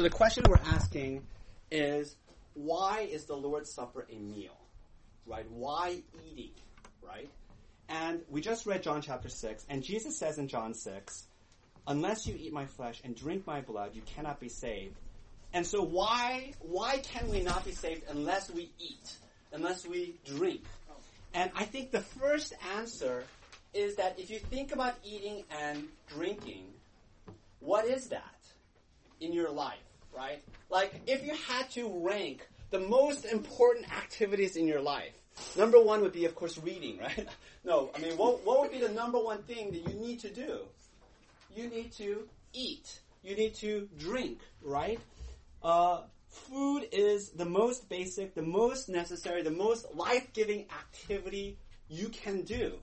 So the question we're asking is why is the Lord's Supper a meal? Right? Why eating? Right? And we just read John chapter 6, and Jesus says in John 6, unless you eat my flesh and drink my blood, you cannot be saved. And so why why can we not be saved unless we eat, unless we drink? And I think the first answer is that if you think about eating and drinking, what is that in your life? Right? Like, if you had to rank the most important activities in your life, number one would be, of course, reading, right? no, I mean, what, what would be the number one thing that you need to do? You need to eat. You need to drink, right? Uh, food is the most basic, the most necessary, the most life-giving activity you can do.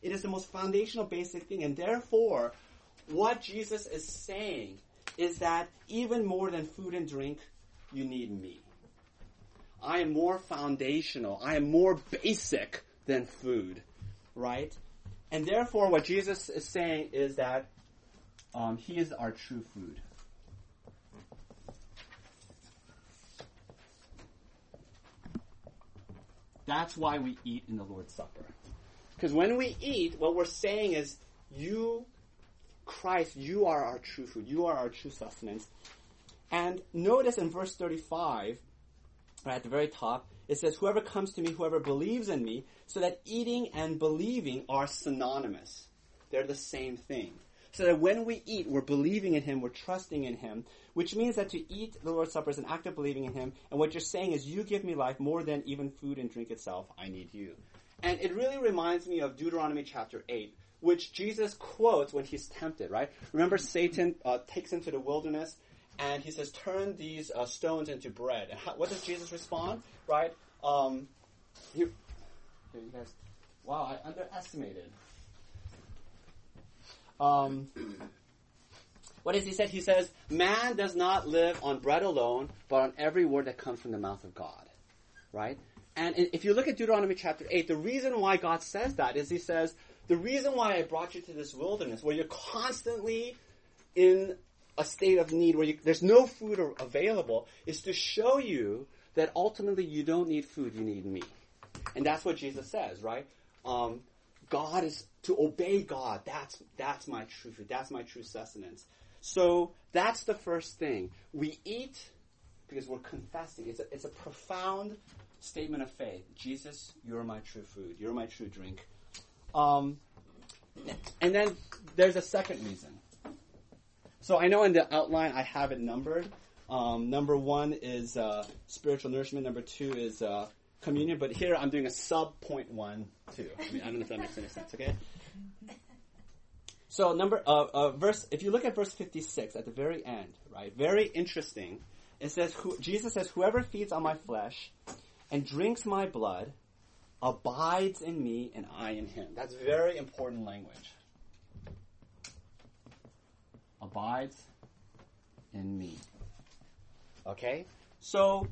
It is the most foundational basic thing, and therefore, what Jesus is saying is that even more than food and drink, you need me. I am more foundational. I am more basic than food, right? And therefore, what Jesus is saying is that um, He is our true food. That's why we eat in the Lord's Supper. Because when we eat, what we're saying is, you Christ, you are our true food. You are our true sustenance. And notice in verse 35, right at the very top, it says, Whoever comes to me, whoever believes in me, so that eating and believing are synonymous. They're the same thing. So that when we eat, we're believing in Him, we're trusting in Him, which means that to eat the Lord's Supper is an act of believing in Him. And what you're saying is, You give me life more than even food and drink itself. I need you. And it really reminds me of Deuteronomy chapter 8, which Jesus quotes when he's tempted, right? Remember, Satan uh, takes him to the wilderness and he says, Turn these uh, stones into bread. And how, what does Jesus respond, right? Um, he, here you guys, wow, I underestimated. Um, what does he say? He says, Man does not live on bread alone, but on every word that comes from the mouth of God, right? And if you look at Deuteronomy chapter 8, the reason why God says that is he says, the reason why I brought you to this wilderness, where you're constantly in a state of need, where you, there's no food available, is to show you that ultimately you don't need food, you need me. And that's what Jesus says, right? Um, God is to obey God. That's that's my true food. That's my true sustenance. So that's the first thing. We eat because we're confessing. It's a, it's a profound statement of faith. Jesus, you're my true food. You're my true drink. Um, and then there's a second reason. So I know in the outline I have it numbered. Um, number one is uh, spiritual nourishment. Number two is uh, communion. But here I'm doing a sub point one two. I, mean, I don't know if that makes any sense. Okay. So number uh, uh verse. If you look at verse 56 at the very end, right? Very interesting. It says Jesus says, "Whoever feeds on my flesh and drinks my blood abides in me and I in him. That's very important language. Abides in me. Okay? So,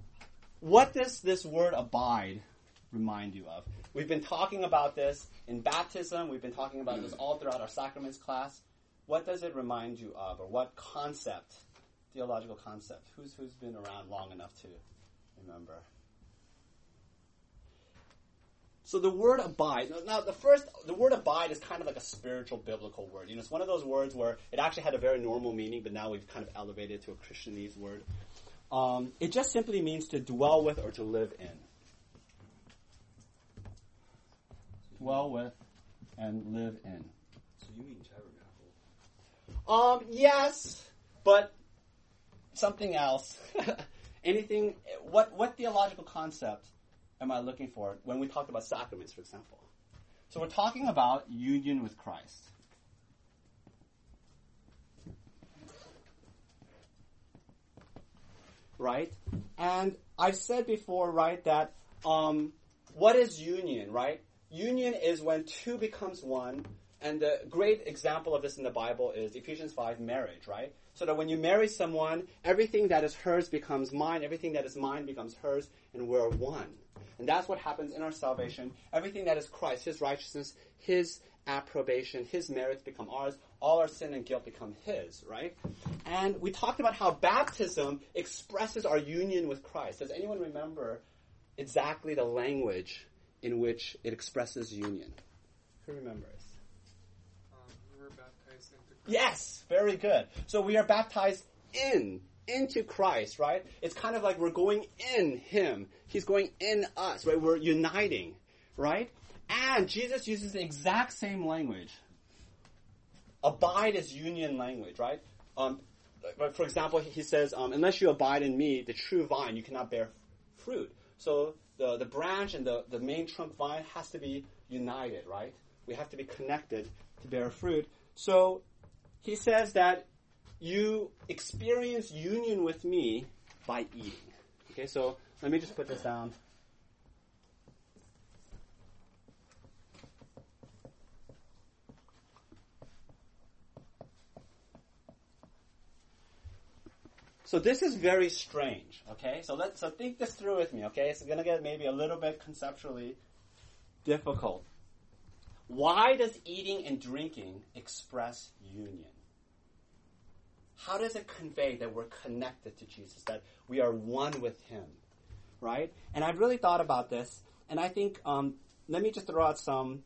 what does this word abide remind you of? We've been talking about this in baptism, we've been talking about this all throughout our sacraments class. What does it remind you of, or what concept, theological concept? Who's, who's been around long enough to remember? So the word abide. Now, the first, the word abide is kind of like a spiritual biblical word. You know, it's one of those words where it actually had a very normal meaning, but now we've kind of elevated it to a Christianese word. Um, it just simply means to dwell with or to live in. Dwell with and live in. So you mean tabernacle? Um, yes, but something else. Anything? What what theological concept am I looking for when we talk about sacraments, for example? So we're talking about union with Christ. Right? And I've said before, right, that um, what is union, right? Union is when two becomes one, and the great example of this in the Bible is Ephesians 5, marriage, right? So that when you marry someone, everything that is hers becomes mine, everything that is mine becomes hers, and we're one. And that's what happens in our salvation. Everything that is Christ, His righteousness, His approbation, His merits become ours. all our sin and guilt become His, right? And we talked about how baptism expresses our union with Christ. Does anyone remember exactly the language in which it expresses union? Who remembers? Um, we were baptized into Christ. Yes, very good. So we are baptized in, into Christ, right? It's kind of like we're going in Him. He's going in us, right? We're uniting, right? And Jesus uses the exact same language. Abide is union language, right? Um, for example, he says, um, unless you abide in me, the true vine, you cannot bear fruit. So the, the branch and the, the main trunk vine has to be united, right? We have to be connected to bear fruit. So he says that you experience union with me by eating. Okay, so let me just put this down. So this is very strange, okay? So let's so think this through with me, okay? It's to get maybe a little bit conceptually difficult. Why does eating and drinking express union? How does it convey that we're connected to Jesus, that we are one with Him, right? And I've really thought about this, and I think um, let me just throw out some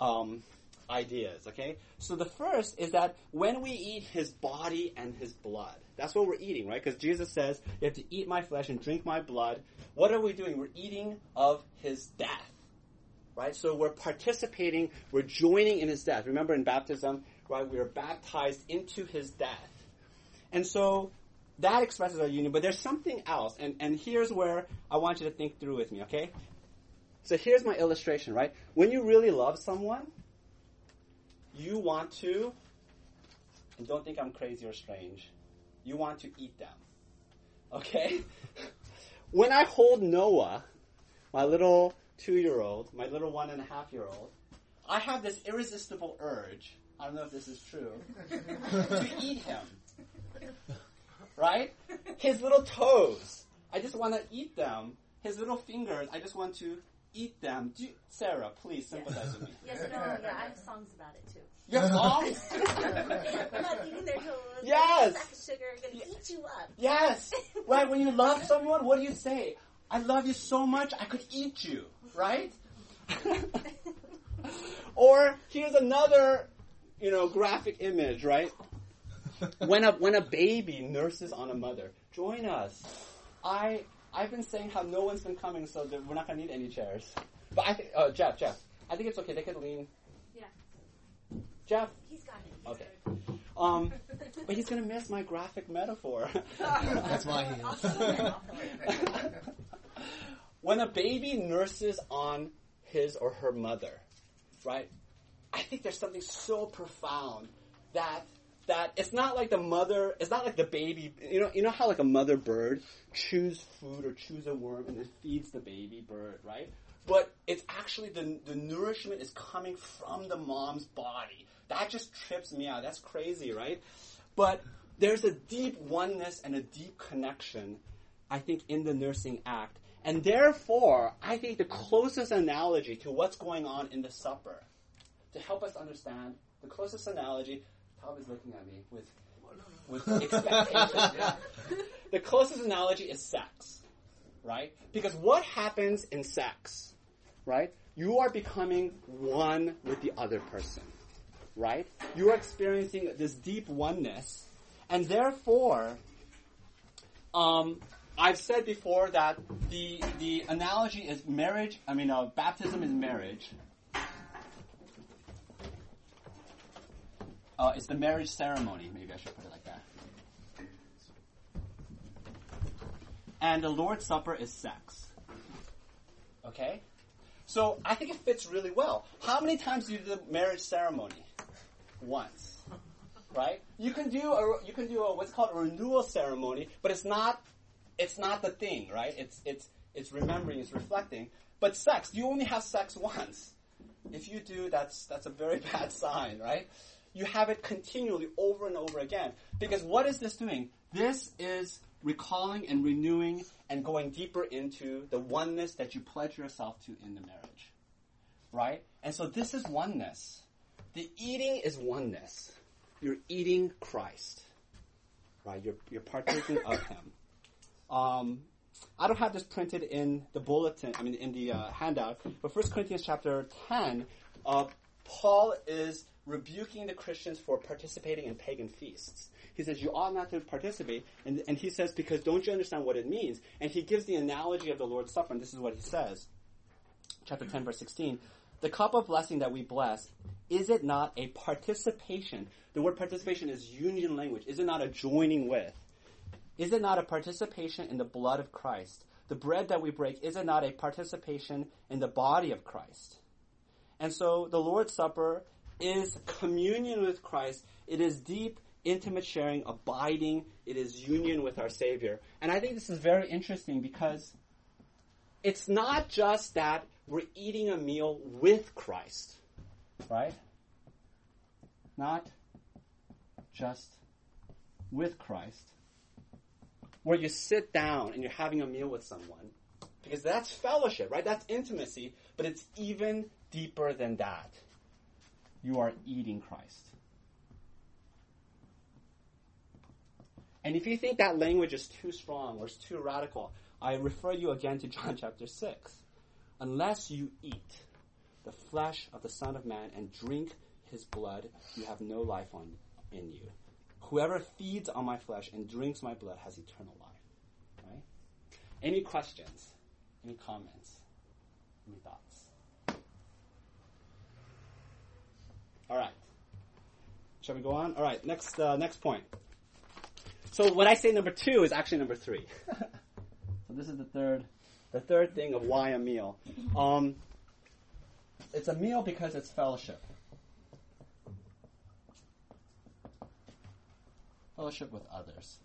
um, ideas, okay? So the first is that when we eat His body and His blood, that's what we're eating, right? Because Jesus says, you have to eat my flesh and drink my blood. What are we doing? We're eating of His death, right? So we're participating, we're joining in His death. Remember in baptism, right? We are baptized into His death. And so that expresses our union, but there's something else, and, and here's where I want you to think through with me, okay? So here's my illustration, right? When you really love someone, you want to, and don't think I'm crazy or strange, you want to eat them. Okay? when I hold Noah, my little two year old, my little one and a half year old, I have this irresistible urge, I don't know if this is true, to eat him. Right? His little toes, I just want to eat them. His little fingers, I just want to eat them. Do you, Sarah, please sympathize with me. Yes, no, yeah, I have songs about it too. Your songs? We're not eating their toes. Yes. Sack of sugar, gonna eat you up. Yes. Right, when you love someone, what do you say? I love you so much, I could eat you. Right? or here's another, you know, graphic image, right? When a when a baby nurses on a mother, join us. I I've been saying how no one's been coming, so we're not gonna need any chairs. But I think, uh, Jeff, Jeff, I think it's okay. They can lean. Yeah. Jeff, He's got it. He's Okay. Um, but he's gonna miss my graphic metaphor. That's my heel. I'll fill it in, I'll fill it in. when a baby nurses on his or her mother, right? I think there's something so profound that that it's not like the mother, it's not like the baby. You know, you know how like a mother bird chews food or chews a worm and then feeds the baby bird, right? But it's actually the the nourishment is coming from the mom's body. That just trips me out. That's crazy, right? But there's a deep oneness and a deep connection, I think, in the nursing act. And therefore, I think the closest analogy to what's going on in the supper, to help us understand, the closest analogy, Tom is looking at me with, with expectation. The closest analogy is sex, right? Because what happens in sex, right? You are becoming one with the other person, right? You are experiencing this deep oneness, and therefore, um, I've said before that the the analogy is marriage. I mean, uh, baptism is marriage. Uh, it's the marriage ceremony. Maybe I should put it like that. And the Lord's Supper is sex. Okay? So I think it fits really well. How many times do you do the marriage ceremony? Once. Right? You can do a you can do a what's called a renewal ceremony, but it's not it's not the thing, right? It's it's it's remembering, it's reflecting. But sex, you only have sex once. If you do, that's that's a very bad sign, right? You have it continually over and over again. Because what is this doing? This is recalling and renewing and going deeper into the oneness that you pledge yourself to in the marriage. Right? And so this is oneness. The eating is oneness. you're eating Christ, right? You're, you're partaking of Him. Um, I don't have this printed in the bulletin, I mean, in the uh, handout, but 1 Corinthians chapter 10, uh, Paul is rebuking the Christians for participating in pagan feasts. He says, You ought not to participate. And, and he says, Because don't you understand what it means? And he gives the analogy of the Lord's Supper, and this is what he says. Chapter 10, verse 16. The cup of blessing that we bless, is it not a participation? The word participation is union language. Is it not a joining with? Is it not a participation in the blood of Christ? The bread that we break, is it not a participation in the body of Christ? And so the Lord's Supper is communion with Christ. It is deep, intimate sharing, abiding. It is union with our Savior. And I think this is very interesting because it's not just that we're eating a meal with Christ, right? Not just with Christ, where you sit down and you're having a meal with someone, because that's fellowship, right? That's intimacy, but it's even deeper than that. You are eating Christ. And if you think that language is too strong or it's too radical, I refer you again to John chapter 6. Unless you eat the flesh of the Son of Man and drink his blood, you have no life on, in you. Whoever feeds on my flesh and drinks my blood has eternal life. Right? Any questions? Any comments? Any thoughts? All right. Shall we go on? All right. Next, uh, next point. So when I say number two is actually number three. so this is the third, the third thing of why a meal. Um, it's a meal because it's fellowship. Fellowship with others.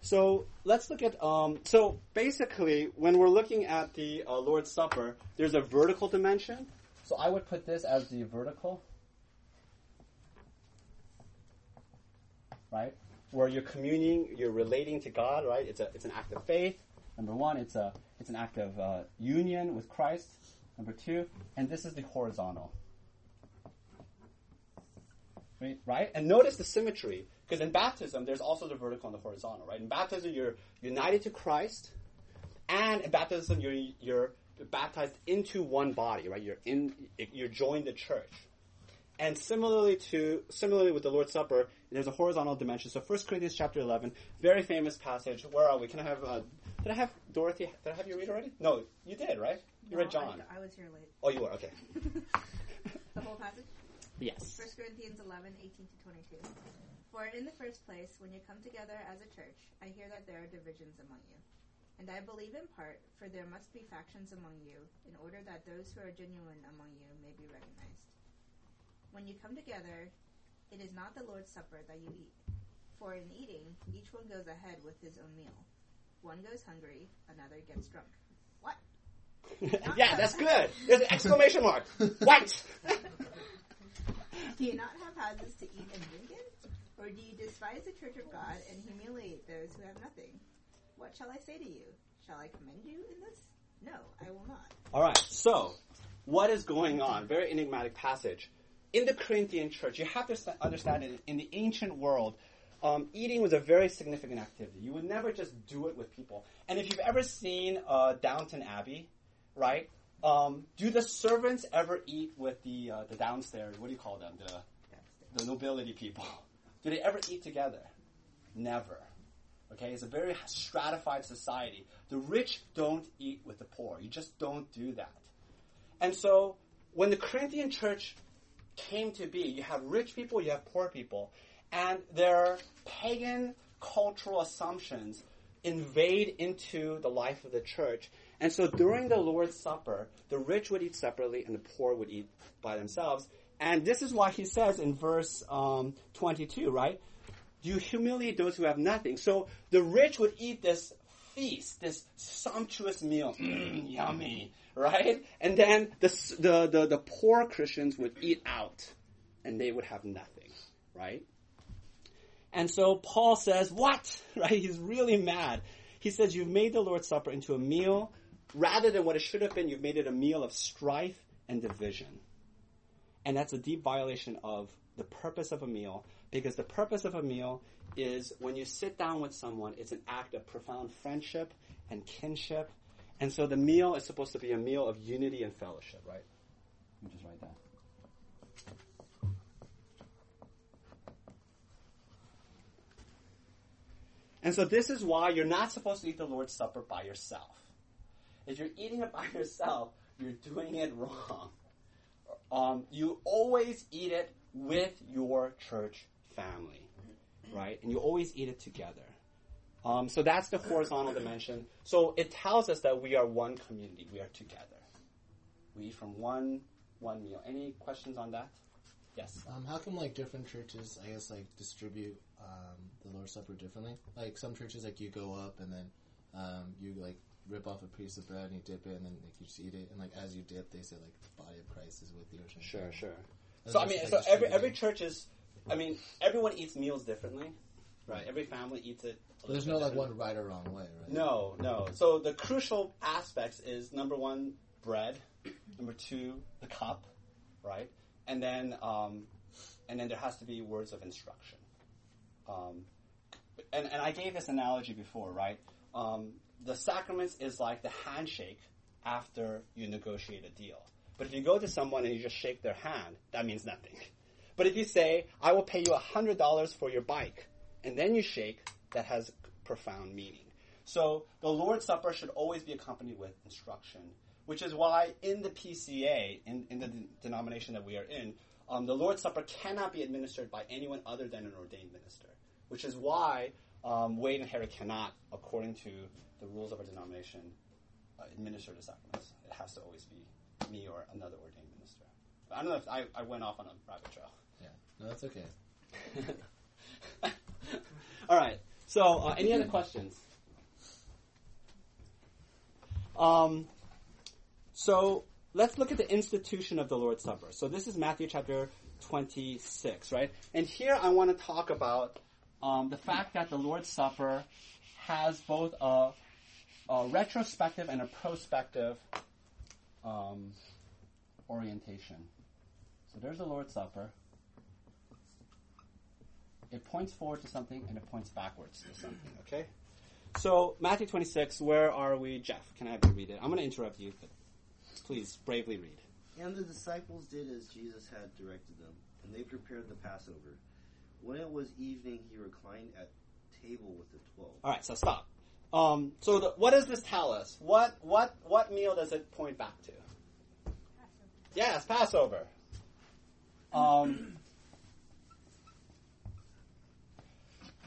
So let's look at. Um, so basically, when we're looking at the uh, Lord's Supper, there's a vertical dimension. So I would put this as the vertical, right? Where you're communing, you're relating to God, right? It's a it's an act of faith. Number one, it's a it's an act of uh, union with Christ. Number two, and this is the horizontal, right? And notice the symmetry. Because in baptism, there's also the vertical and the horizontal, right? In baptism, you're united to Christ, and in baptism, you're you're baptized into one body, right? You're in, you're joined the church. And similarly to similarly with the Lord's Supper, there's a horizontal dimension. So 1 Corinthians chapter 11, very famous passage. Where are we? Can I have? Uh, did I have Dorothy? Did I have you read already? No, you did, right? You read John. I, I was here late. Oh, you were okay. The whole passage? Yes. 1 Corinthians 11, 18 to 22. For in the first place, when you come together as a church, I hear that there are divisions among you. And I believe in part, for there must be factions among you, in order that those who are genuine among you may be recognized. When you come together, it is not the Lord's Supper that you eat. For in eating, each one goes ahead with his own meal. One goes hungry, another gets drunk. What? yeah, that's good. There's an exclamation mark. What? Do you not have houses to eat and drink in? Or do you despise the church of God and humiliate those who have nothing? What shall I say to you? Shall I commend you in this? No, I will not. All right. So, what is going on? Very enigmatic passage. In the Corinthian church, you have to understand it. In the ancient world, um, eating was a very significant activity. You would never just do it with people. And if you've ever seen uh, Downton Abbey, right? Um, do the servants ever eat with the uh, the downstairs? What do you call them? The the nobility people. Do they ever eat together? Never. Okay, it's a very stratified society. The rich don't eat with the poor. You just don't do that. And so, when the Corinthian church came to be, you have rich people, you have poor people, and their pagan cultural assumptions invade into the life of the church. And so, during the Lord's Supper, the rich would eat separately and the poor would eat by themselves. And this is why he says in verse um, 22, right? You humiliate those who have nothing. So the rich would eat this feast, this sumptuous meal, mm, yummy, right? And then the, the, the, the poor Christians would eat out and they would have nothing, right? And so Paul says, what? Right? He's really mad. He says, you've made the Lord's Supper into a meal. Rather than what it should have been, you've made it a meal of strife and division. And that's a deep violation of the purpose of a meal because the purpose of a meal is when you sit down with someone, it's an act of profound friendship and kinship. And so the meal is supposed to be a meal of unity and fellowship, right? Let me just write that. And so this is why you're not supposed to eat the Lord's Supper by yourself. If you're eating it by yourself, you're doing it wrong. Um, you always eat it with your church family, right? And you always eat it together. Um, so that's the horizontal dimension. So it tells us that we are one community. We are together. We eat from one one meal. Any questions on that? Yes. Um, how come like different churches, I guess, like distribute um, the Lord's Supper differently? Like some churches, like you go up and then um, you like rip off a piece of bread and you dip it and then like you just eat it, and like as you dip, they say like the body of Christ is with you or something. Sure, sure. That's So I mean, like, so every every church is, I mean, everyone eats meals differently, right? Every family eats it. a there's no like one right or wrong way, right? No, no. So the crucial aspects is number one, bread. Number two, the cup, right? And then, um, and then there has to be words of instruction. Um, and, and I gave this analogy before, right? Um, the sacraments is like the handshake after you negotiate a deal. But if you go to someone and you just shake their hand, that means nothing. But if you say, I will pay you $100 for your bike, and then you shake, that has profound meaning. So the Lord's Supper should always be accompanied with instruction, which is why in the PCA, in, in the de- denomination that we are in, um, the Lord's Supper cannot be administered by anyone other than an ordained minister, which is why um, Wade and Harry cannot, according to the rules of our denomination, uh, administer the sacraments. It has to always be me or another ordained I don't know if I, I went off on a rabbit trail. Yeah. No, that's okay. All right. So, uh, any other questions? Um, so let's look at the institution of the Lord's Supper. So this is Matthew chapter 26, right? And here I want to talk about um, the fact that the Lord's Supper has both a, a retrospective and a prospective um, orientation. So there's the Lord's Supper. It points forward to something and it points backwards to something, okay? So, Matthew 26, where are we? Jeff, can I have you read it? I'm going to interrupt you, but please bravely read. And the disciples did as Jesus had directed them, and they prepared the Passover. When it was evening, he reclined at table with the twelve. All right, so stop. Um, so, the, what does this tell us? What what what meal does it point back to? Yes, Passover. Um,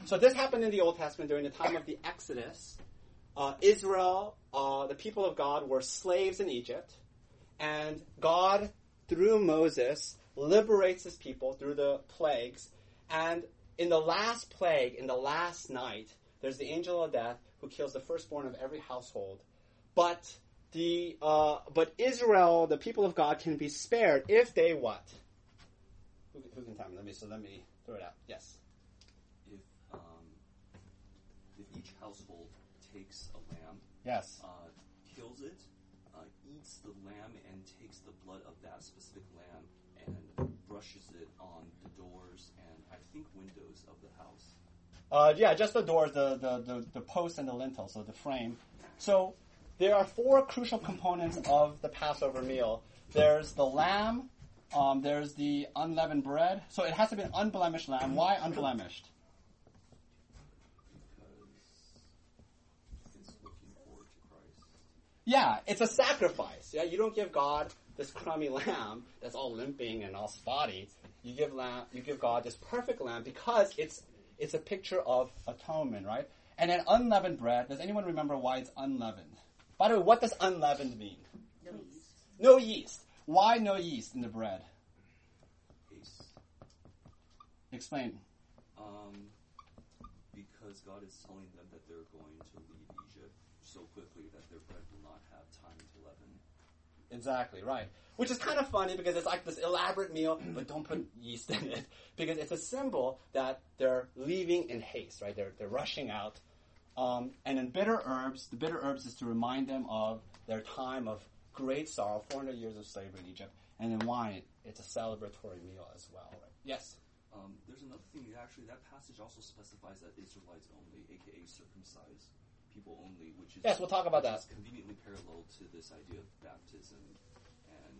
so this happened in the Old Testament during the time of the Exodus. Uh, Israel, uh, the people of God, were slaves in Egypt, and God, through Moses, liberates his people through the plagues. And in the last plague, in the last night, there's the angel of death who kills the firstborn of every household. But the uh, but Israel, the people of God, can be spared if they what? Who, who can tell me? Let me so let me throw it out. Yes. if um, if each household takes a lamb, Yes. uh, kills it, uh, eats the lamb, and takes the blood of that specific lamb and brushes it on the doors and I think windows of the house. Uh, yeah, just the doors, the, the, the, the post and the lintel, so the frame. So there are four crucial components of the Passover meal. There's the lamb, um, there's the unleavened bread. So it has to be an unblemished lamb. Why unblemished? It's looking forward to Christ. Yeah, it's a sacrifice. Yeah, you don't give God this crummy lamb that's all limping and all spotty. You give lamb, you give God this perfect lamb because it's it's a picture of atonement, right? And then unleavened bread. Does anyone remember why it's unleavened? By the way, what does unleavened mean? No yeast. No yeast. Why no yeast in the bread? Yeast. Explain. Um, because God is telling them that they're going to leave Egypt so quickly that their bread will not have time to leaven. Exactly, right. Which is kind of funny because it's like this elaborate meal, but don't put yeast in it. Because it's a symbol that they're leaving in haste, right? They're, they're rushing out. Um, and in bitter herbs, the bitter herbs is to remind them of their time of great sorrow, 400 years of slavery in Egypt. And in wine, it's a celebratory meal as well. Right? Yes. Um, there's another thing. That actually, that passage also specifies that Israelites only, aka circumcised people only, which is Yes, we'll talk about that. that. is conveniently parallel to this idea of baptism, and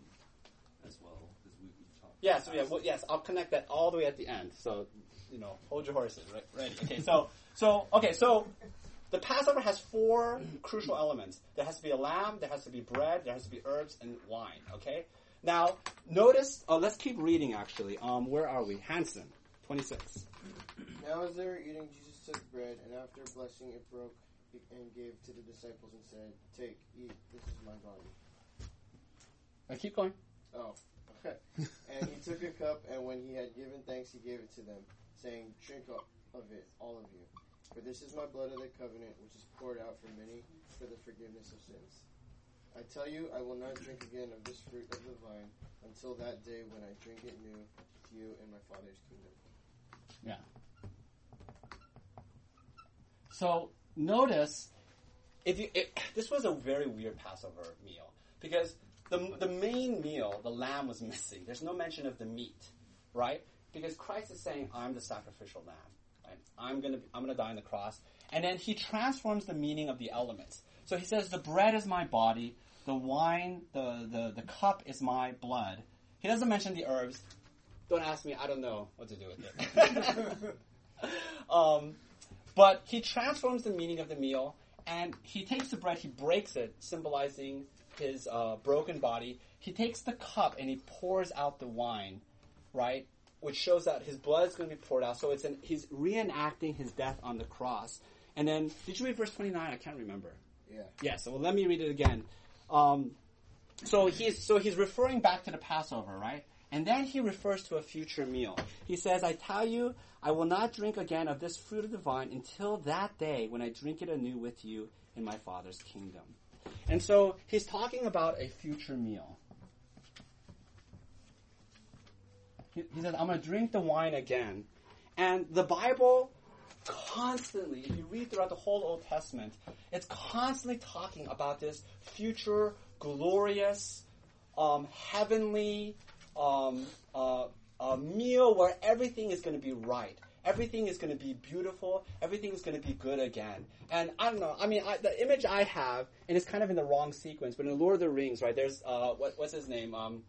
as well because we, we've talked. Yeah, so yeah, well, yes, I'll connect that all the way at the end. So, you know, hold your horses, right? Ready? Okay, so, so, okay, so the Passover has four crucial elements. There has to be a lamb, there has to be bread, there has to be herbs, and wine. Okay. Now, notice. Oh, let's keep reading. Actually, um, where are we? Hanson, twenty-six. Now as they were eating, Jesus took bread, and after blessing it broke and gave to the disciples and said, Take, eat, this is my body. Uh, keep going. Oh, okay. and he took a cup, and when he had given thanks, he gave it to them, saying, Drink of it, all of you. For this is my blood of the covenant, which is poured out for many for the forgiveness of sins. I tell you, I will not drink again of this fruit of the vine until that day when I drink it new with you in my Father's kingdom. Yeah. So notice, if you it, this was a very weird Passover meal because the the main meal, the lamb was missing. There's no mention of the meat, right? Because Christ is saying, "I'm the sacrificial lamb. Right? I'm gonna I'm gonna die on the cross," and then he transforms the meaning of the elements. So he says, "The bread is my body, the wine, the the the cup is my blood." He doesn't mention the herbs. Don't ask me. I don't know what to do with it. um, but he transforms the meaning of the meal, and he takes the bread, he breaks it, symbolizing his uh, broken body. He takes the cup and he pours out the wine, right? Which shows that his blood is going to be poured out. So it's an, he's reenacting his death on the cross. And then, did you read verse 29? I can't remember. Yeah. Yes. So well, let me read it again. Um, so he's so he's referring back to the Passover, right? And then he refers to a future meal. He says, "I tell you, I will not drink again of this fruit of the vine until that day when I drink it anew with you in my Father's kingdom." And so he's talking about a future meal. He, he says, "I'm going to drink the wine again," and the Bible constantly, if you read throughout the whole Old Testament, it's constantly talking about this future, glorious, um, heavenly um, uh, a meal where everything is going to be right. Everything is going to be beautiful. Everything is going to be good again. And I don't know. I mean, I, the image I have, and it's kind of in the wrong sequence, but in Lord of the Rings, right? There's uh, what, what's his name? Um,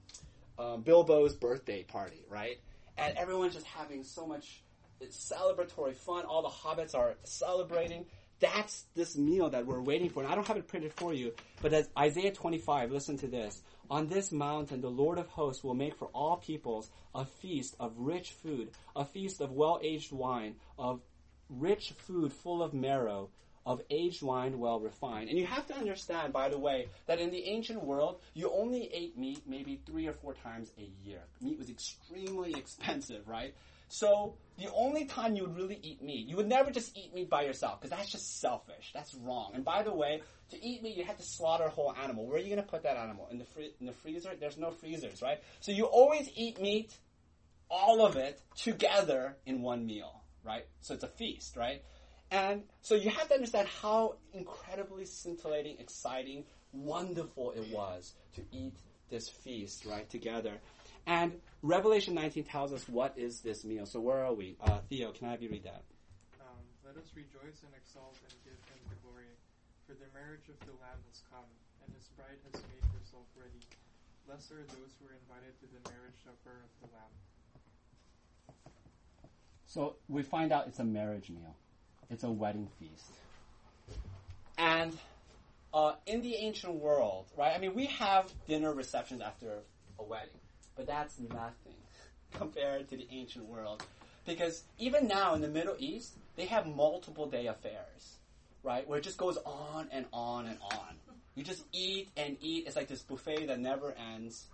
um, Bilbo's birthday party, right? And everyone's just having so much celebratory fun. All the hobbits are celebrating. That's this meal that we're waiting for. And I don't have it printed for you, but as Isaiah 25, listen to this. On this mountain, the Lord of hosts will make for all peoples a feast of rich food, a feast of well-aged wine, of rich food full of marrow, of aged wine well refined. And you have to understand, by the way, that in the ancient world, you only ate meat maybe three or four times a year. Meat was extremely expensive, right? So the only time you would really eat meat, you would never just eat meat by yourself because that's just selfish. That's wrong. And by the way, to eat meat, you have to slaughter a whole animal. Where are you going to put that animal in the in the freezer? There's no freezers, right? So you always eat meat, all of it together in one meal, right? So it's a feast, right? And so you have to understand how incredibly scintillating, exciting, wonderful it was to eat this feast, right, together. And Revelation 19 tells us what is this meal. So where are we? Uh, Theo, can I have you read that? Um, let us rejoice and exult and give him the glory. For the marriage of the Lamb has come, and his bride has made herself ready. Blessed are those who are invited to the marriage supper of the Lamb. So we find out it's a marriage meal. It's a wedding feast. And uh, in the ancient world, right? I mean, we have dinner receptions after a wedding, but that's nothing compared to the ancient world. Because even now in the Middle East, they have multiple day affairs, right? Where it just goes on and on and on. You just eat and eat. It's like this buffet that never ends.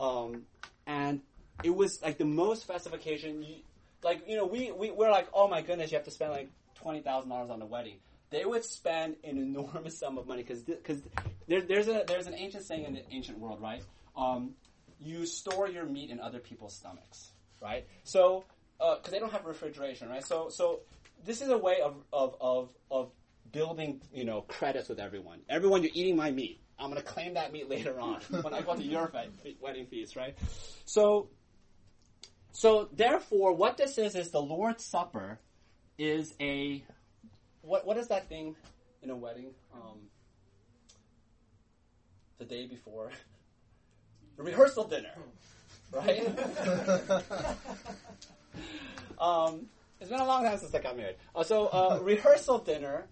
Um, and it was like the most festive occasion. You, like you know, we we we're like, oh my goodness, you have to spend like twenty thousand dollars on a wedding. They would spend an enormous sum of money because because there, there's a there's an ancient saying in the ancient world, right? Um, you store your meat in other people's stomachs, right? So because they don't have refrigeration, right? So so this is a way of of of of building, you know, credits with everyone. Everyone, you're eating my meat. I'm to claim that meat later on when I go to your fe- wedding feast, right? So, so therefore, what this is is the Lord's Supper is a what what is that thing in a wedding? Um, the day before, the rehearsal dinner, right? um, it's been a long time since I got married. Uh, so uh, rehearsal dinner.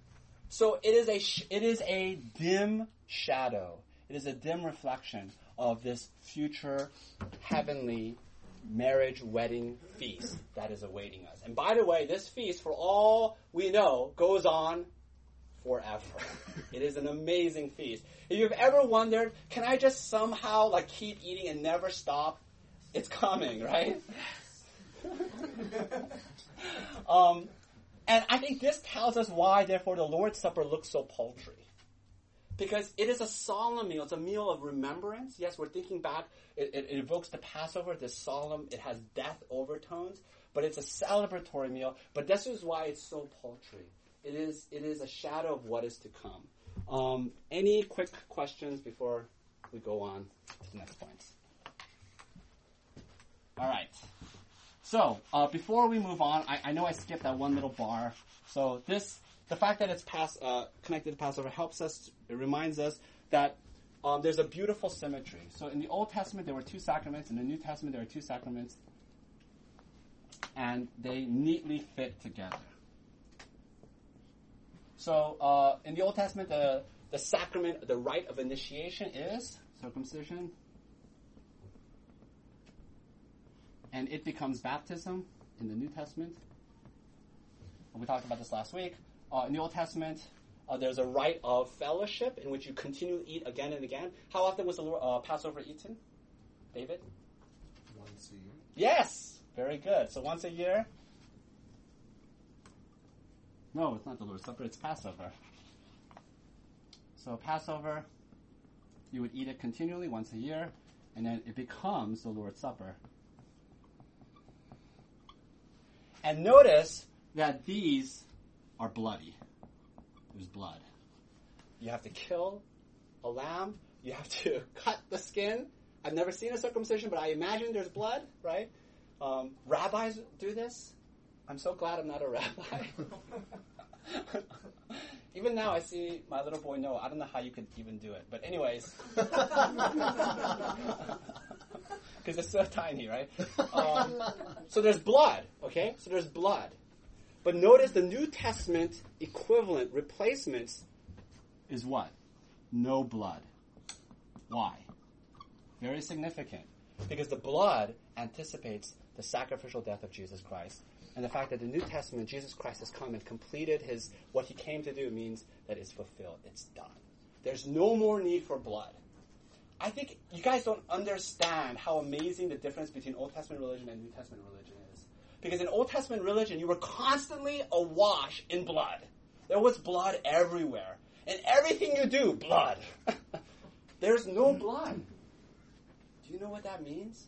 So it is a sh- it is a dim shadow. It is a dim reflection of this future heavenly marriage wedding feast that is awaiting us. And by the way, this feast, for all we know, goes on forever. it is an amazing feast. If you've ever wondered, can I just somehow like keep eating and never stop? It's coming, right? um, and I think this tells us why, therefore, the Lord's Supper looks so paltry. Because it is a solemn meal. It's a meal of remembrance. Yes, we're thinking back. It, it, it evokes the Passover, this solemn, it has death overtones, but it's a celebratory meal. But this is why it's so paltry. It is, it is a shadow of what is to come. Um, any quick questions before we go on to the next points? All right. So uh, before we move on, I, I know I skipped that one little bar. So this, the fact that it's pass, uh, connected to Passover helps us. It reminds us that um, there's a beautiful symmetry. So in the Old Testament there were two sacraments. In the New Testament there are two sacraments, and they neatly fit together. So uh, in the Old Testament, the the sacrament, the rite of initiation is circumcision, and it becomes baptism in the New Testament. We talked about this last week. Uh, in the Old Testament, uh, there's a rite of fellowship in which you continue to eat again and again. How often was the Lord, uh, Passover eaten, David? Once a year. Yes, very good. So once a year. No, it's not the Lord's Supper. It's Passover. So Passover, you would eat it continually once a year, and then it becomes the Lord's Supper. And notice that these are bloody. There's blood. You have to kill a lamb. You have to cut the skin. I've never seen a circumcision, but I imagine there's blood, right? Um, rabbis do this. I'm so glad I'm not a rabbi. even now, I see my little boy Noah. I don't know how you could even do it, but anyways, because it's so tiny, right? Um, so there's blood, okay? So there's blood. But notice the New Testament equivalent replacements is what? No blood. Why? Very significant. Because the blood anticipates the sacrificial death of Jesus Christ. And the fact that the New Testament, Jesus Christ has come and completed his what he came to do means that it's fulfilled. It's done. There's no more need for blood. I think you guys don't understand how amazing the difference between Old Testament religion and New Testament religion is. Because in Old Testament religion, you were constantly awash in blood. There was blood everywhere. And everything you do, blood. There's no blood. Do you know what that means?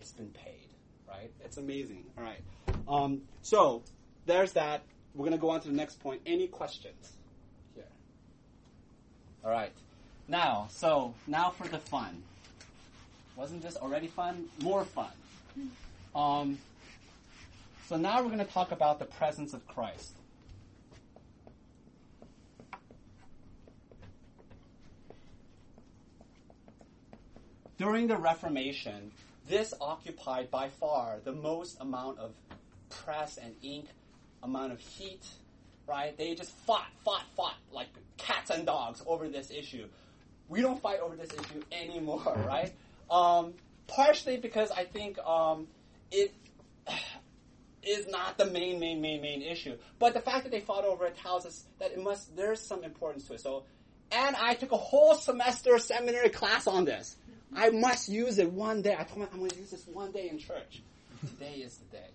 It's been paid, right? It's amazing. All right. Um, so there's that. We're going to go on to the next point. Any questions here? All right. Now, so now for the fun. Wasn't this already fun? More fun. Um, so now we're going to talk about the presence of Christ. During the Reformation, this occupied by far the most amount of press and ink, amount of heat, right? They just fought, fought, fought like cats and dogs over this issue. We don't fight over this issue anymore, right? Um, partially because I think um, it is not the main, main, main, main issue. But the fact that they fought over it tells us that it must. There's some importance to it. So, and I took a whole semester seminary class on this. I must use it one day. I told myself I'm going to use this one day in church. Today is the day.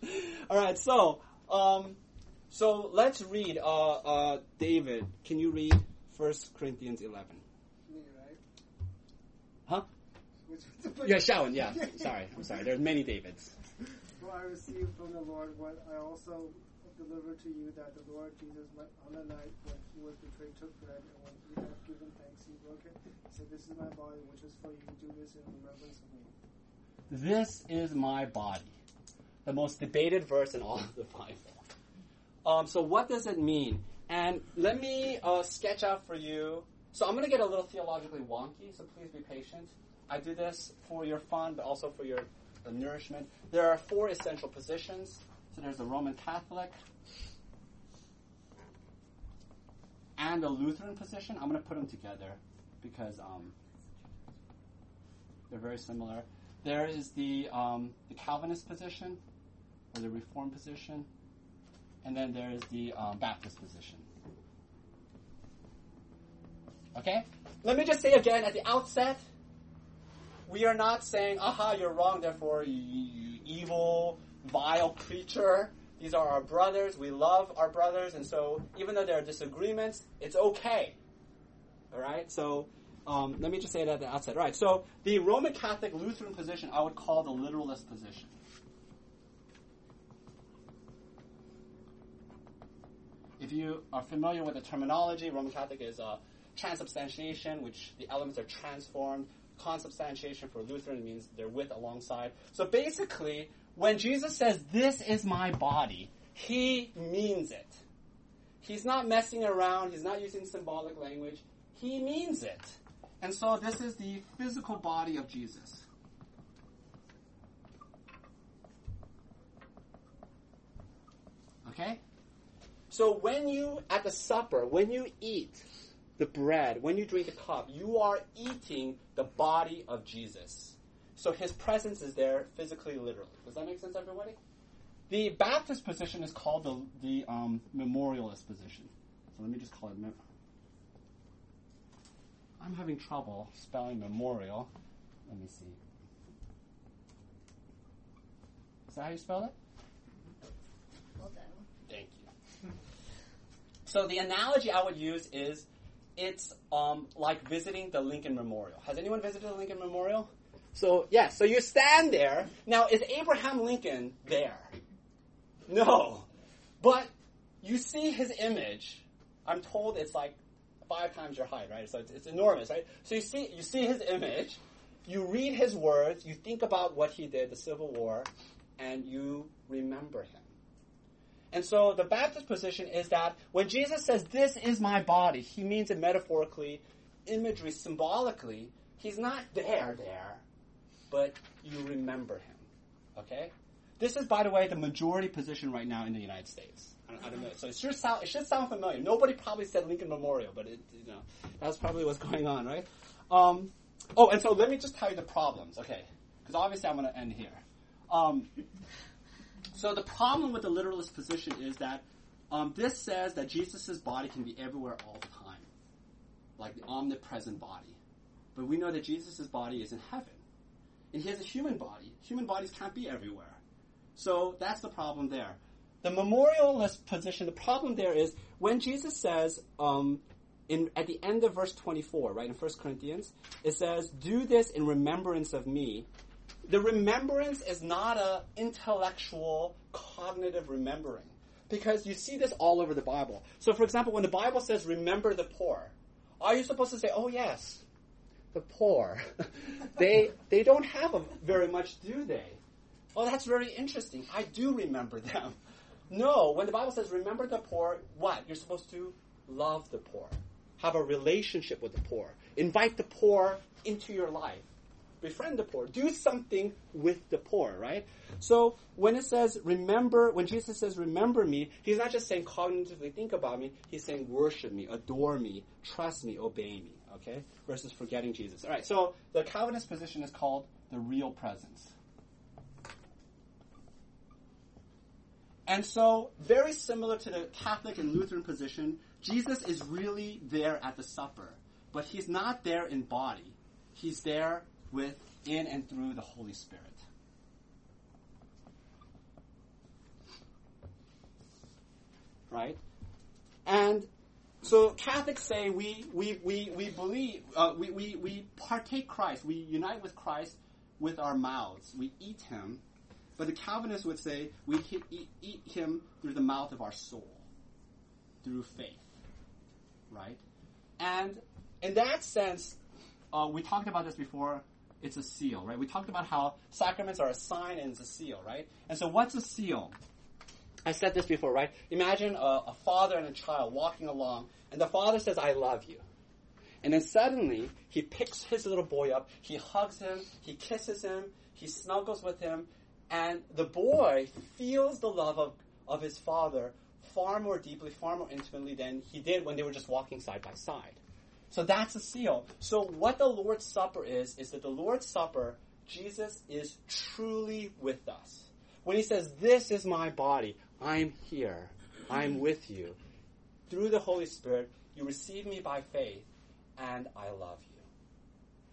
All right. So, um, so let's read. Uh, uh, David, can you read First Corinthians 11? Me, right? Huh? Which, which Yeah, Shawan. Yeah. Sorry. I'm sorry. There's many Davids. For I received from the Lord what I also delivered to you that the Lord Jesus, met on the night when he was betrayed, took bread, and when he had given thanks, he broke it. He said, This is my body, which is for you. Do this in remembrance of me. This is my body. The most debated verse in all of the Bible. Um, so, what does it mean? And let me uh, sketch out for you. So, I'm going to get a little theologically wonky, so please be patient. I do this for your fun, but also for your nourishment. There are four essential positions. So, there's the Roman Catholic and the Lutheran position. I'm going to put them together because um, they're very similar. There is the um, the Calvinist position, or the Reformed position, and then there is the um, Baptist position. Okay? Let me just say again at the outset we are not saying, aha, you're wrong, therefore, you, you evil, vile creature. These are our brothers. We love our brothers, and so even though there are disagreements, it's okay. All right? So um, let me just say that at the outset. Right. So the Roman Catholic Lutheran position I would call the literalist position. If you are familiar with the terminology, Roman Catholic is uh, transubstantiation, which the elements are transformed. Consubstantiation for Lutheran means they're with alongside. So basically, when Jesus says, This is my body, he means it. He's not messing around, he's not using symbolic language, he means it. And so this is the physical body of Jesus. Okay? So when you, at the supper, when you eat the bread, when you drink the cup, you are eating the body of Jesus. So his presence is there physically, literally. Does that make sense, everybody? The Baptist position is called the, the um, memorialist position. So let me just call it. Mem- I'm having trouble spelling memorial. Let me see. Is that how you spell it? Well done. Thank you. So the analogy I would use is it's um, like visiting the Lincoln Memorial. Has anyone visited the Lincoln Memorial? So yeah, so you stand there. Now is Abraham Lincoln there? No. But you see his image. I'm told it's like five times your height, right? So it's, it's enormous, right? So you see you see his image, you read his words, you think about what he did, the Civil War, and you remember him. And so the Baptist position is that when Jesus says, This is my body, he means it metaphorically, imagery, symbolically. He's not there, there, but you remember him. Okay? This is, by the way, the majority position right now in the United States. I don't, I don't know. So it should sound it should sound familiar. Nobody probably said Lincoln Memorial, but it you know that's probably what's going on, right? Um, oh, and so let me just tell you the problems, okay? Because obviously I'm going to end here. Um, so the problem with the literalist position is that um, this says that Jesus' body can be everywhere all the time, like the omnipresent body. But we know that Jesus' body is in heaven. And he has a human body. Human bodies can't be everywhere. So that's the problem there. The memorialist position, the problem there is when Jesus says, um, in, at the end of verse 24, right, in 1 Corinthians, it says, Do this in remembrance of me. The remembrance is not a intellectual, cognitive remembering. Because you see this all over the Bible. So, for example, when the Bible says, remember the poor, are you supposed to say, oh, yes, the poor? they, they don't have a, very much, do they? Oh, that's very interesting. I do remember them. No, when the Bible says remember the poor, what? You're supposed to love the poor, have a relationship with the poor, invite the poor into your life, befriend the poor, do something with the poor, right? So when it says remember, when Jesus says remember me, he's not just saying cognitively think about me, he's saying worship me, adore me, trust me, obey me, okay? Versus forgetting Jesus. All right, so the Calvinist position is called the real presence. And so, very similar to the Catholic and Lutheran position, Jesus is really there at the supper, but he's not there in body. He's there with, in, and through the Holy Spirit. Right? And so Catholics say we, we, we, we believe, uh, we, we, we partake Christ, we unite with Christ with our mouths. We eat him But the Calvinists would say we he- eat, eat him through the mouth of our soul, through faith, right? And in that sense, uh, we talked about this before. It's a seal, right? We talked about how sacraments are a sign and it's a seal, right? And so, what's a seal? I said this before, right? Imagine a, a father and a child walking along, and the father says, "I love you," and then suddenly he picks his little boy up, he hugs him, he kisses him, he snuggles with him, and the boy feels the love of, of his father far more deeply, far more intimately than he did when they were just walking side by side. So that's a seal. So what the Lord's Supper is, is that the Lord's Supper, Jesus is truly with us. When he says, This is my body, I'm here, I'm with you. Through the Holy Spirit, you receive me by faith, and I love you.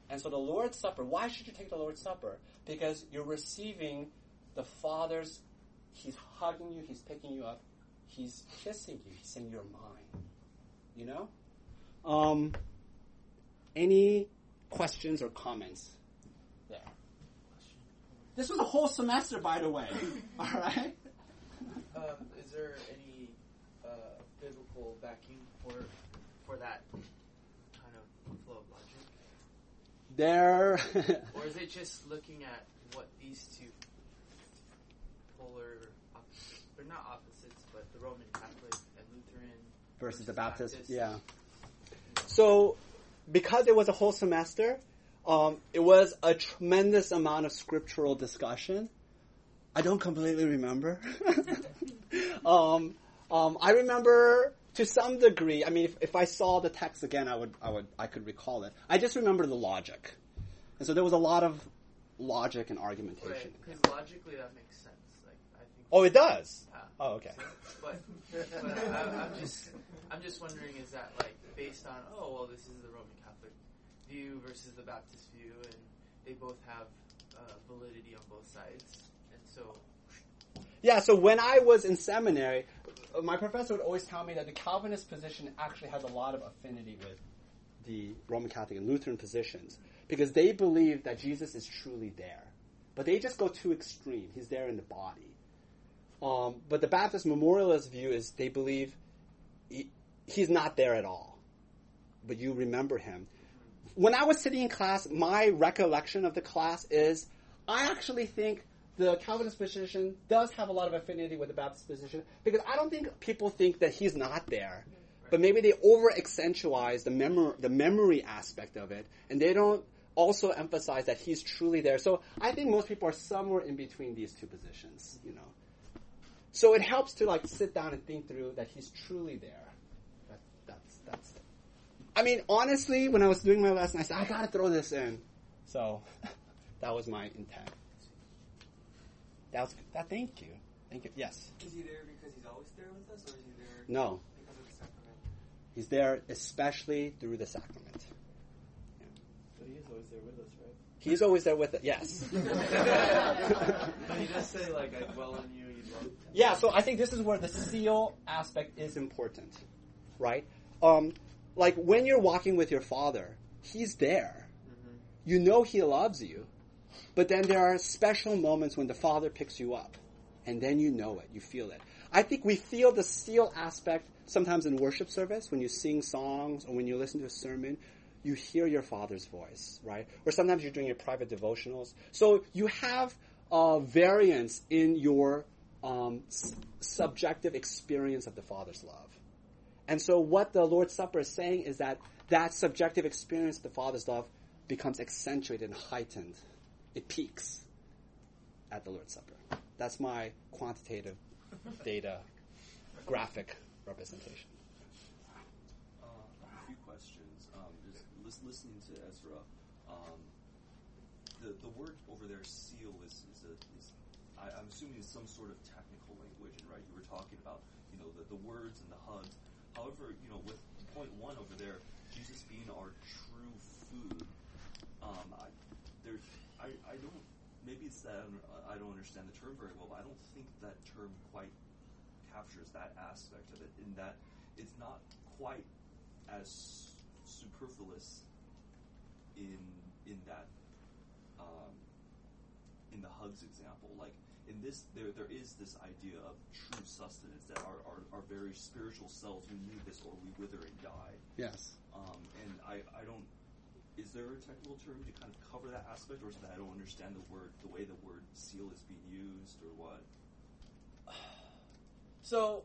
And so the Lord's Supper, why should you take the Lord's Supper? Because you're receiving the Father's, He's hugging you, He's picking you up, He's kissing you, He's saying, You're mine. You know? Um, any questions or comments there? This was a whole semester, by the way. All right? Um, is there any uh, biblical backing for for that kind of flow of logic, There. or is it just looking at what these two polar opposites, or not opposites, but the Roman Catholic and Lutheran versus the Baptist. Baptist. Yeah. So, because it was a whole semester, um, it was a tremendous amount of scriptural discussion. I don't completely remember. um, um, I remember to some degree. I mean, if, if I saw the text again, I would, I would, I could recall it. I just remember the logic, and so there was a lot of logic and argumentation. Right, because logically that makes sense. Like I think. Oh, it does. Yeah. Oh, okay. But, but I, I'm just I'm just wondering is that like based on oh well this is the Roman Catholic view versus the Baptist view and they both have uh, validity on both sides and so Yeah, so when I was in seminary, uh, my professor would always tell me that the Calvinist position actually has a lot of affinity with the Roman Catholic and Lutheran positions because they believe that Jesus is truly there. But they just go too extreme. He's there in the body. Um, but the Baptist memorialist view is they believe he, he's not there at all, but you remember him. When I was sitting in class, my recollection of the class is I actually think the Calvinist position does have a lot of affinity with the Baptist position because I don't think people think that he's not there, but maybe they over accentuate the memory, the memory aspect of it, and they don't also emphasize that he's truly there. So I think most people are somewhere in between these two positions, you know. So it helps to like sit down and think through that he's truly there. That, that's that's. I mean, honestly, when I was doing my lesson, I said I gotta throw this in. So that was my intent. That was that. Thank you. Thank you. Yes. Is he there because he's always there with us, or is he there No. because of the sacrament? He's there especially through the sacrament. But he is always there with us, right? He's always there with it. Yes. But he does say, like, I dwell in you, Yeah, so I think this is where the seal aspect is important, right? Um, like when you're walking with your father, he's there. You know he loves you, but then there are special moments when the father picks you up, and then you know it, you feel it. I think we feel the seal aspect sometimes in worship service when you sing songs or when you listen to a sermon. You hear your father's voice, right? Or sometimes you're doing your private devotionals. So you have variance in your um, s- subjective experience of the Father's love. And so, what the Lord's Supper is saying is that that subjective experience of the Father's love becomes accentuated and heightened. It peaks at the Lord's Supper. That's my quantitative data graphic representation. Uh, a few questions. Um, lis- listening to Ezra, um, the the word over there, seal, is is, a, is I, I'm assuming is some sort of technical language, and right? You were talking about you know the, the words and the hugs. However, you know with point one over there, Jesus being our true food. Um, I, there's I, I don't maybe it's that I don't, I don't understand the term very well, but I don't think that term quite captures that aspect of it in that it's not quite as superfluous in in that um, in the hugs example. Like in this there there is this idea of true sustenance that our, our, our very spiritual selves we need this or we wither and die. Yes. Um, and I, I don't is there a technical term to kind of cover that aspect or is that I don't understand the word the way the word seal is being used or what? So,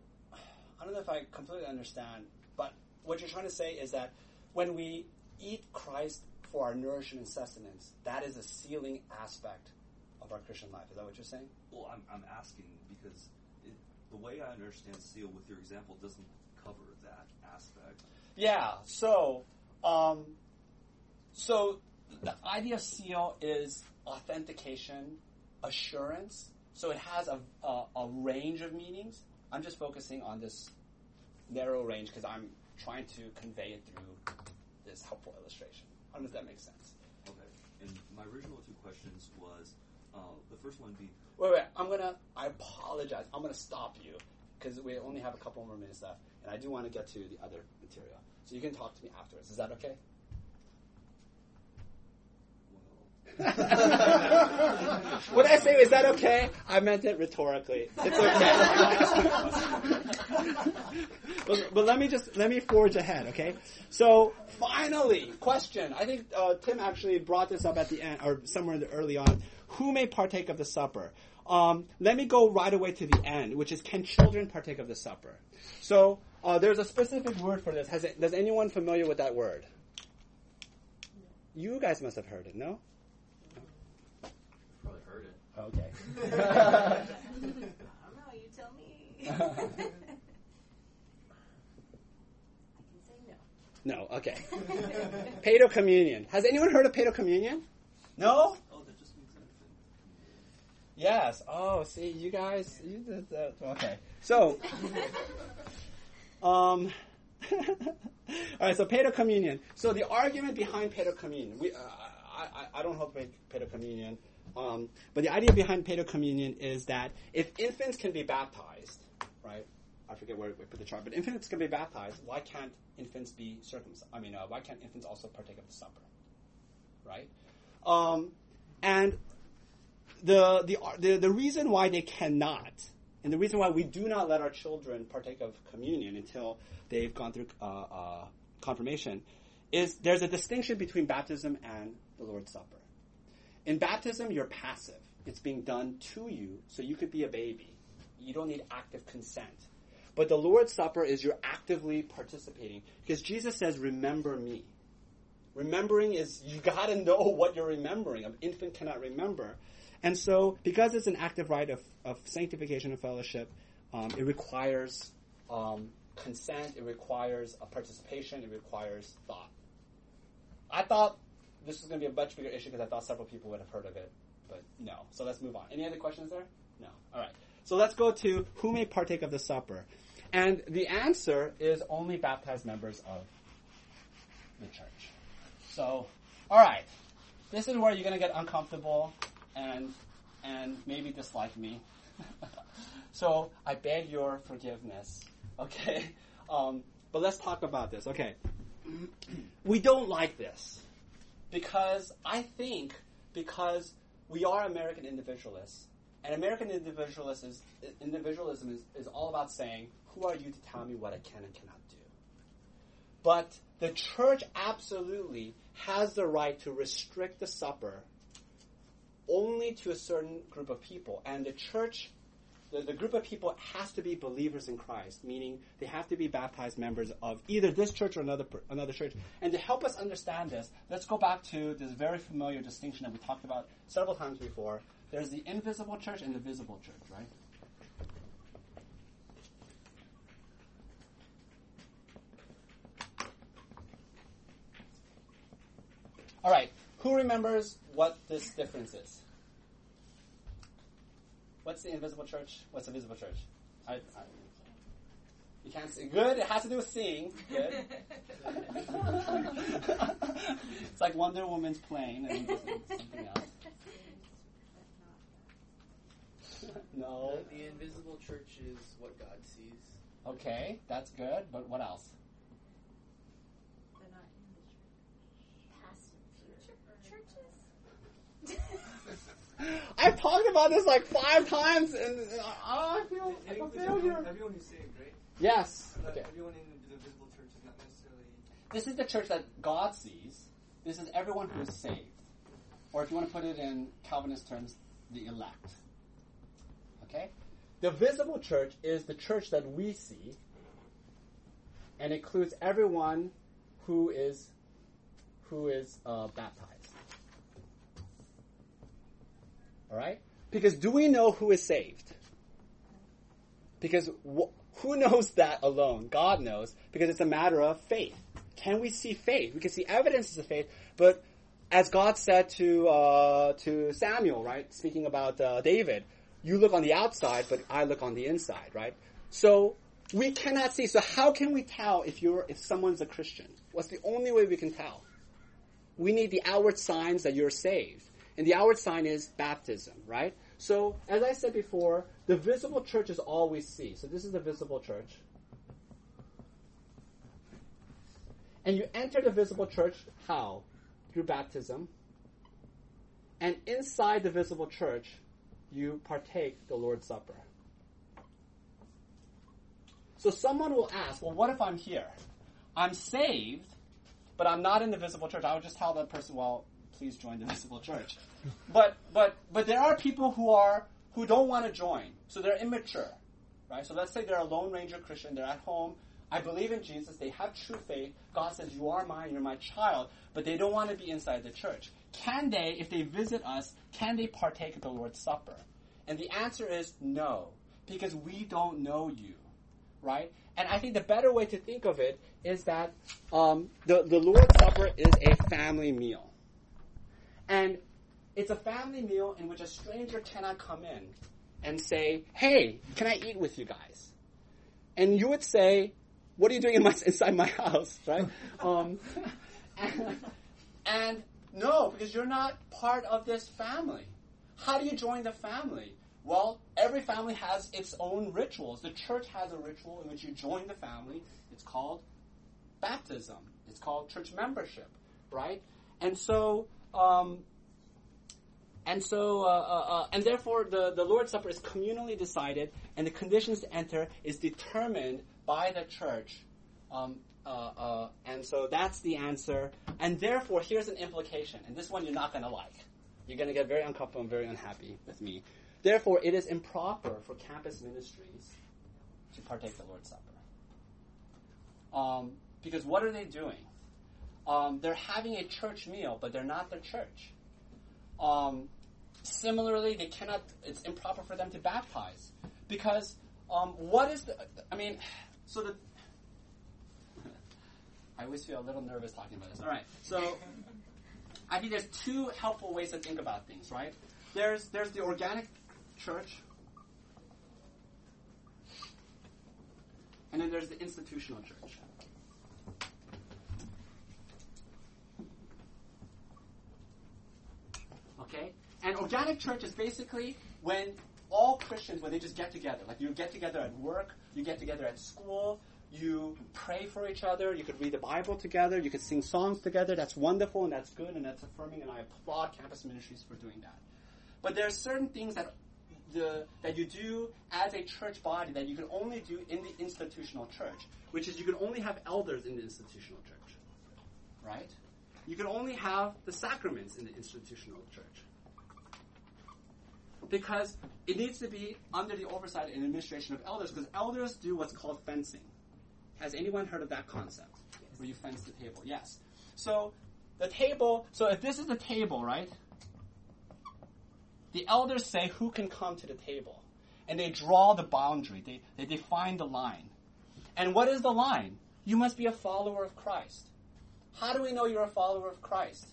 I don't know if I completely understand, but what you're trying to say is that when we eat Christ for our nourishment and sustenance, that is a sealing aspect of our Christian life. Is that what you're saying? Well, I'm, I'm asking because it, the way I understand seal with your example doesn't cover that aspect. Yeah. So, um, so the idea of seal is authentication, assurance. So it has a, a, a range of meanings. I'm just focusing on this narrow range because I'm trying to convey it through this helpful illustration. I don't know if that makes sense. Okay. And my original two questions was uh, the first one being Wait, wait. I'm gonna. I apologize. I'm gonna stop you because we only have a couple more minutes left, and I do want to get to the other material. So you can talk to me afterwards. Is that okay? what I say is that okay? I meant it rhetorically. It's okay. but, but let me just let me forge ahead, okay? So finally, question. I think uh, Tim actually brought this up at the end or somewhere early on. Who may partake of the supper? Um, let me go right away to the end, which is can children partake of the supper? So uh, there's a specific word for this. Has it, does anyone familiar with that word? You guys must have heard it, no? Probably heard it. Okay. I don't know. You tell me. I can say no. No, okay. Paedo communion. Has anyone heard of Paedo communion? No? oh that just means infant. Yes. Oh, see, you guys, you did that. Okay. So, um, all right. So, Paedo communion. So, the argument behind Paedo communion, we, uh, I, I, I don't hold Paedo communion, um, but the idea behind Paedo communion is that if infants can be baptized, right? I forget where we put the chart, but infants can be baptized. Why can't infants be circumcised? I mean, uh, why can't infants also partake of the supper, right? Um, and the, the, the, the reason why they cannot, and the reason why we do not let our children partake of communion until they've gone through uh, uh, confirmation, is there's a distinction between baptism and the Lord's Supper. In baptism, you're passive. It's being done to you, so you could be a baby. You don't need active consent. But the Lord's Supper is you're actively participating because Jesus says, "Remember me." Remembering is you got to know what you're remembering. An infant cannot remember, and so because it's an active rite of, of sanctification and fellowship, um, it requires um, consent. It requires a participation. It requires thought. I thought this was going to be a much bigger issue because I thought several people would have heard of it, but no. So let's move on. Any other questions there? No. All right. So let's go to who may partake of the supper. And the answer is only baptized members of the church. So, all right. This is where you're going to get uncomfortable and and maybe dislike me. so I beg your forgiveness. Okay. Um, but let's talk about this. Okay. we don't like this because I think because we are American individualists, and American individualism is, individualism is, is all about saying, who are you to tell me what I can and cannot do? But the church absolutely has the right to restrict the supper only to a certain group of people. And the church, the, the group of people has to be believers in Christ, meaning they have to be baptized members of either this church or another, another church. And to help us understand this, let's go back to this very familiar distinction that we talked about several times before. There's the invisible church and the visible church, right? All right. Who remembers what this difference is? What's the invisible church? What's the visible church? I, I, you can't see. Good. It has to do with seeing. Good. it's like Wonder Woman's plane and something else. no. The, the invisible church is what God sees. Okay, that's good. But what else? They're not in the church. Past and future churches. I've talked about this like five times, and uh, I feel like a failure. everyone, is saved, right? Yes. Okay. everyone in the visible church is not necessarily. This is the church that God sees. This is everyone who is saved. Or if you want to put it in Calvinist terms, the elect. Okay? The visible church is the church that we see and includes everyone who is who is uh, baptized. All right? Because do we know who is saved? Because wh- who knows that alone? God knows, because it's a matter of faith. Can we see faith? We can see evidences of faith, but as God said to uh, to Samuel, right, speaking about uh, David, you look on the outside, but I look on the inside, right? So we cannot see. So how can we tell if you're if someone's a Christian? What's the only way we can tell? We need the outward signs that you're saved, and the outward sign is baptism, right? So as I said before, the visible church is all we see. So this is the visible church. And you enter the visible church how? Through baptism. And inside the visible church, you partake the Lord's Supper. So someone will ask, well, what if I'm here? I'm saved, but I'm not in the visible church. I would just tell that person, well, please join the visible church. But but but there are people who are who don't want to join. So they're immature. Right? So let's say they're a Lone Ranger Christian, they're at home, I believe in Jesus, they have true faith, God says, You are mine, you're my child, but they don't want to be inside the church. Can they, if they visit us, can they partake of the Lord's Supper? And the answer is no, because we don't know you. Right? And I think the better way to think of it is that um, the, the Lord's Supper is a family meal. And it's a family meal in which a stranger cannot come in and say, Hey, can I eat with you guys? And you would say, What are you doing in my, inside my house? Right? um, and, and no, because you're not part of this family. How do you join the family? Well, every family has its own rituals. The church has a ritual in which you join the family. It's called baptism. It's called church membership, right? And so, um, and so, uh, uh, uh, and therefore, the, the Lord's Supper is communally decided, and the conditions to enter is determined by the church. Um, uh, uh, and so that's the answer. And therefore, here's an implication, and this one you're not going to like. You're going to get very uncomfortable and very unhappy with me. Therefore, it is improper for campus ministries to partake the Lord's Supper. Um, because what are they doing? Um, they're having a church meal, but they're not the church. Um, similarly, they cannot. It's improper for them to baptize because um, what is the? I mean, so the. I always feel a little nervous talking about this. All right, so I think there's two helpful ways to think about things. Right? There's there's the organic church, and then there's the institutional church. Okay? And organic church is basically when all Christians, when they just get together, like you get together at work, you get together at school, you pray for each other, you could read the Bible together, you could sing songs together. That's wonderful and that's good and that's affirming, and I applaud campus ministries for doing that. But there are certain things that the, that you do as a church body that you can only do in the institutional church, which is you can only have elders in the institutional church, right? You can only have the sacraments in the institutional church. Because it needs to be under the oversight and administration of elders, because elders do what's called fencing. Has anyone heard of that concept? Where you fence the table? Yes. So the table, so if this is the table, right? The elders say who can come to the table. And they draw the boundary. They, they define the line. And what is the line? You must be a follower of Christ. How do we know you're a follower of Christ?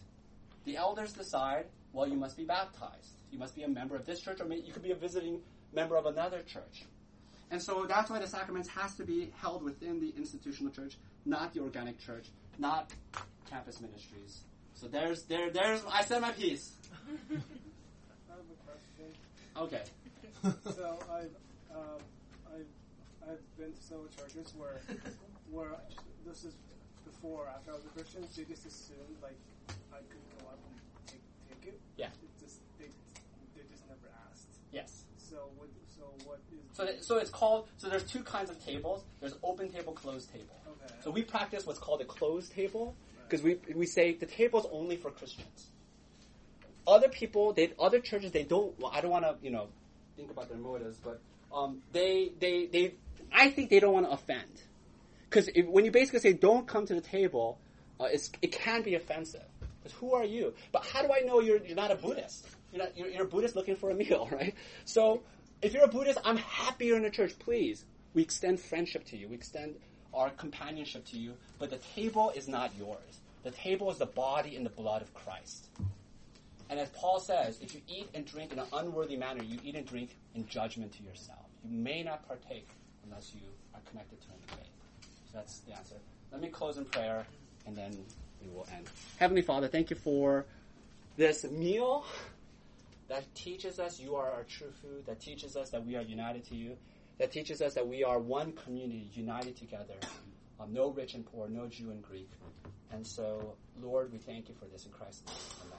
The elders decide, well, you must be baptized. You must be a member of this church, or you could be a visiting member of another church. And so that's why the sacraments has to be held within the institutional church, not the organic church, not campus ministries. So there's there there's I said my piece. I have a question. Okay. so I've, um, I've, I've been to several churches where, where this is before, after I was a Christian, they just assumed like I could go up and take, take it. Yeah. It just, they, they just never asked. Yes. So what? So what is? So, so it's called. So there's two kinds of tables. There's open table, closed table. Okay. So we practice what's called a closed table because we we say the table's only for Christians. Other people, they other churches, they don't. Well, I don't want to you know think about their motives, but um, they they they. I think they don't want to offend because when you basically say don't come to the table, uh, it can be offensive. Because who are you? But how do I know you're you're not a Buddhist? You're not you're, you're a Buddhist looking for a meal, right? So if you're a Buddhist, I'm happy you're in the church. Please, we extend friendship to you. We extend our companionship to you. But the table is not yours. The table is the body and the blood of Christ. And as Paul says, if you eat and drink in an unworthy manner, you eat and drink in judgment to yourself. You may not partake unless you are connected to him in faith. That's the answer. Let me close in prayer, and then we will end. Heavenly Father, thank you for this meal that teaches us you are our true food, that teaches us that we are united to you, that teaches us that we are one community united together, um, no rich and poor, no Jew and Greek. And so, Lord, we thank you for this in Christ's name. Amen.